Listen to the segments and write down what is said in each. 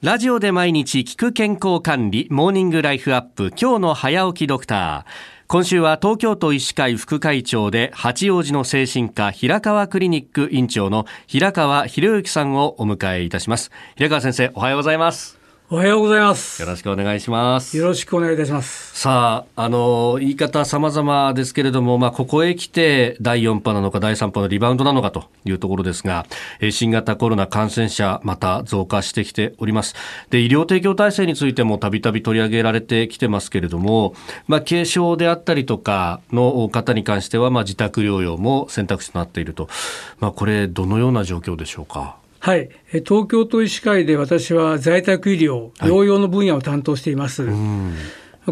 ラジオで毎日聞く健康管理モーニングライフアップ今日の早起きドクター。今週は東京都医師会副会長で八王子の精神科平川クリニック院長の平川博之さんをお迎えいたします。平川先生おはようございます。おはようございます。よろしくお願いしますよろしくお願いいたします。さあ、あの、言い方様々ですけれども、まあ、ここへ来て、第4波なのか第3波のリバウンドなのかというところですが、えー新型コロナ感染者、また増加してきております。で、医療提供体制についてもたびたび取り上げられてきてますけれども、まあ、軽症であったりとかの方に関しては、まあ、自宅療養も選択肢となっていると。まあ、これ、どのような状況でしょうか？はい。え東京都医師会で私は在宅医療、療養の分野を担当しています。うん。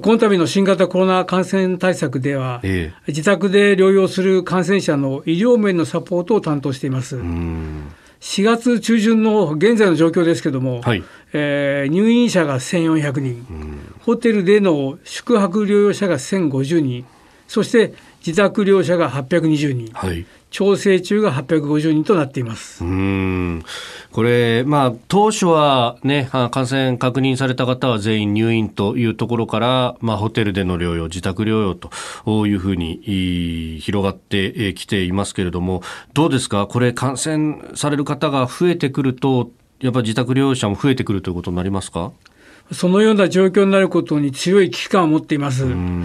この度の新型コロナ感染対策では、え自宅で療養する感染者の医療面のサポートを担当しています。えうん。4月中旬の現在の状況ですけども、はい。えー入院者が1400人、ホテルでの宿泊療養者が1050人、そして自宅療養者が820人、はい。調整中が850人となっています。うんこれ、まあ、当初は、ね、感染確認された方は全員入院というところから、まあ、ホテルでの療養、自宅療養というふうに広がってきていますけれども、どうですか、これ、感染される方が増えてくると、やっぱり自宅療養者も増えてくるということになりますか？そのような状況になることに強い危機感を持っています。うん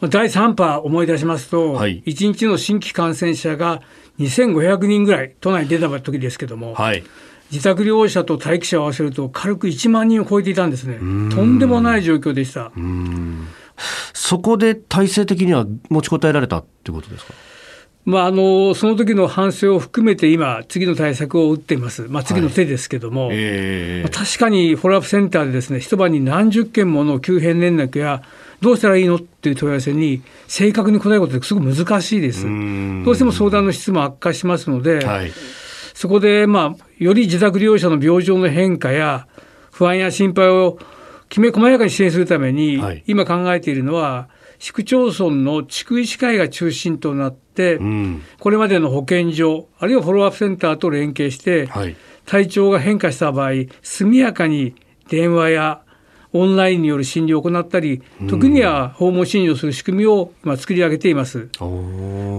第3波思い出しますと、はい1日の新規感染者が2500人ぐらい都内に出た時ですけども、はい。自宅療養者と待機者を合わせると軽く1万人を超えていたんですね。とんでもない状況でした。うんそこで体制的には持ちこたえられたってことですか？まあ、あのその時の反省を含めて今、次の対策を打っています、まあ、次の手ですけども、えまあ確かにフォローアップセンターでですね一晩に何十件もの急変連絡やどうしたらいいのっていう問い合わせに正確に答えることってすごく難しいです。ん。どうしても相談の質も悪化しますので、はい。そこで、まあ、より自宅療養者の病状の変化や不安や心配をきめ細やかに支援するために、はい。今考えているのは市区町村の地区医師会が中心となって、うん。これまでの保健所あるいはフォローアップセンターと連携して、はい。体調が変化した場合速やかに電話やオンラインによる診療を行ったり時には訪問診療する仕組みを今作り上げています。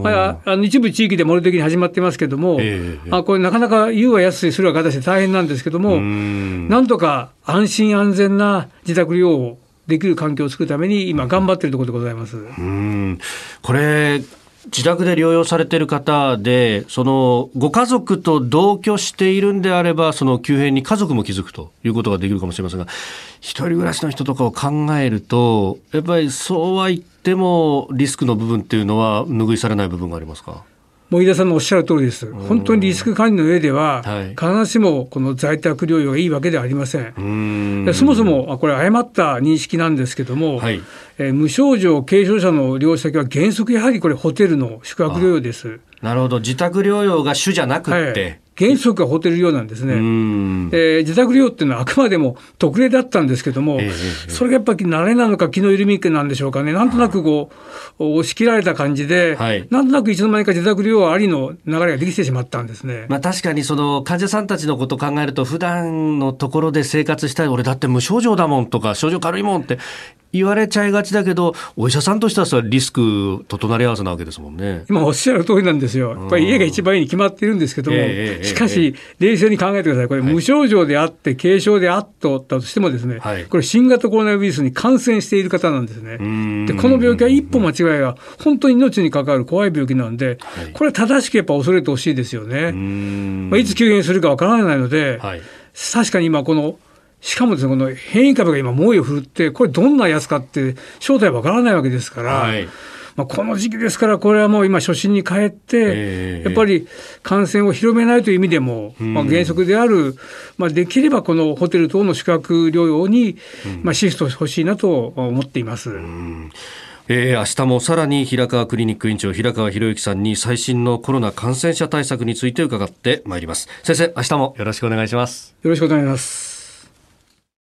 まあ、あの一部地域でモデル的に始まってますけども、ええあこれなかなか言うは安いするは形で大変なんですけども、うんなんとか安心安全な自宅療養をできる環境を作るために今頑張っているところでございます。うんこれ自宅で療養されている方でそのご家族と同居しているんであればその急変に家族も気づくということができるかもしれませんが一人暮らしの人とかを考えるとやっぱりそうは言ってもリスクの部分っていうのは拭いされない部分がありますか？森田さんのおっしゃる通りです。本当にリスク管理の上では、はい。必ずしもこの在宅療養がいいわけではありません。うん。でそもそも、あこれ誤った認識なんですけども、はい。えー無症状、軽症者の療養先は原則やはりこれホテルの宿泊療養です。なるほど。自宅療養が主じゃなくはい。って、原則はホテル療養なんですね。うんえー自宅療養っていうのはあくまでも特例だったんですけども、ええええそれがやっぱり慣れなのか気の緩みなんでしょうかね、なんとなくこう、押し切られた感じで、はいなんとなくいつの間にか自宅療養ありの流れができてしまったんですね。まあ、確かにその患者さんたちのことを考えると普段のところで生活したい俺だって無症状だもんとか症状軽いもんって言われちゃいがちだけどお医者さんとしてはそリスクと隣り合わせなわけですもんね。今おっしゃる通りなんですよ。やっぱり家が一番いいに決まっているんですけども、ええええしかし、冷静に考えてください。これ、無症状であって、軽症であったとしてもですね、はいこれ、新型コロナウイルスに感染している方なんですね。んで、この病気は一歩間違いが、本当に命に関わる怖い病気なんで、はいこれは正しくやっぱ恐れてほしいですよね。うんまあ、いつ急変するかわからないので、はい確かに今この、しかもですね、この変異株が今猛威を振るって、これどんなやつかって正体わからないわけですから、はい。まあ、この時期ですから、これはもう今、初心に帰って、ええ。やっぱり感染を広めないという意味でも、まあ、原則である、まあ、できればこのホテル等の宿泊療養に、まあ、シフトしてほしいなと思っています。えー明日もさらに平川クリニック院長平川博之さんに最新のコロナ感染者対策について伺ってまいります。先生明日も。よろしくお願いします。よろしくお願いします。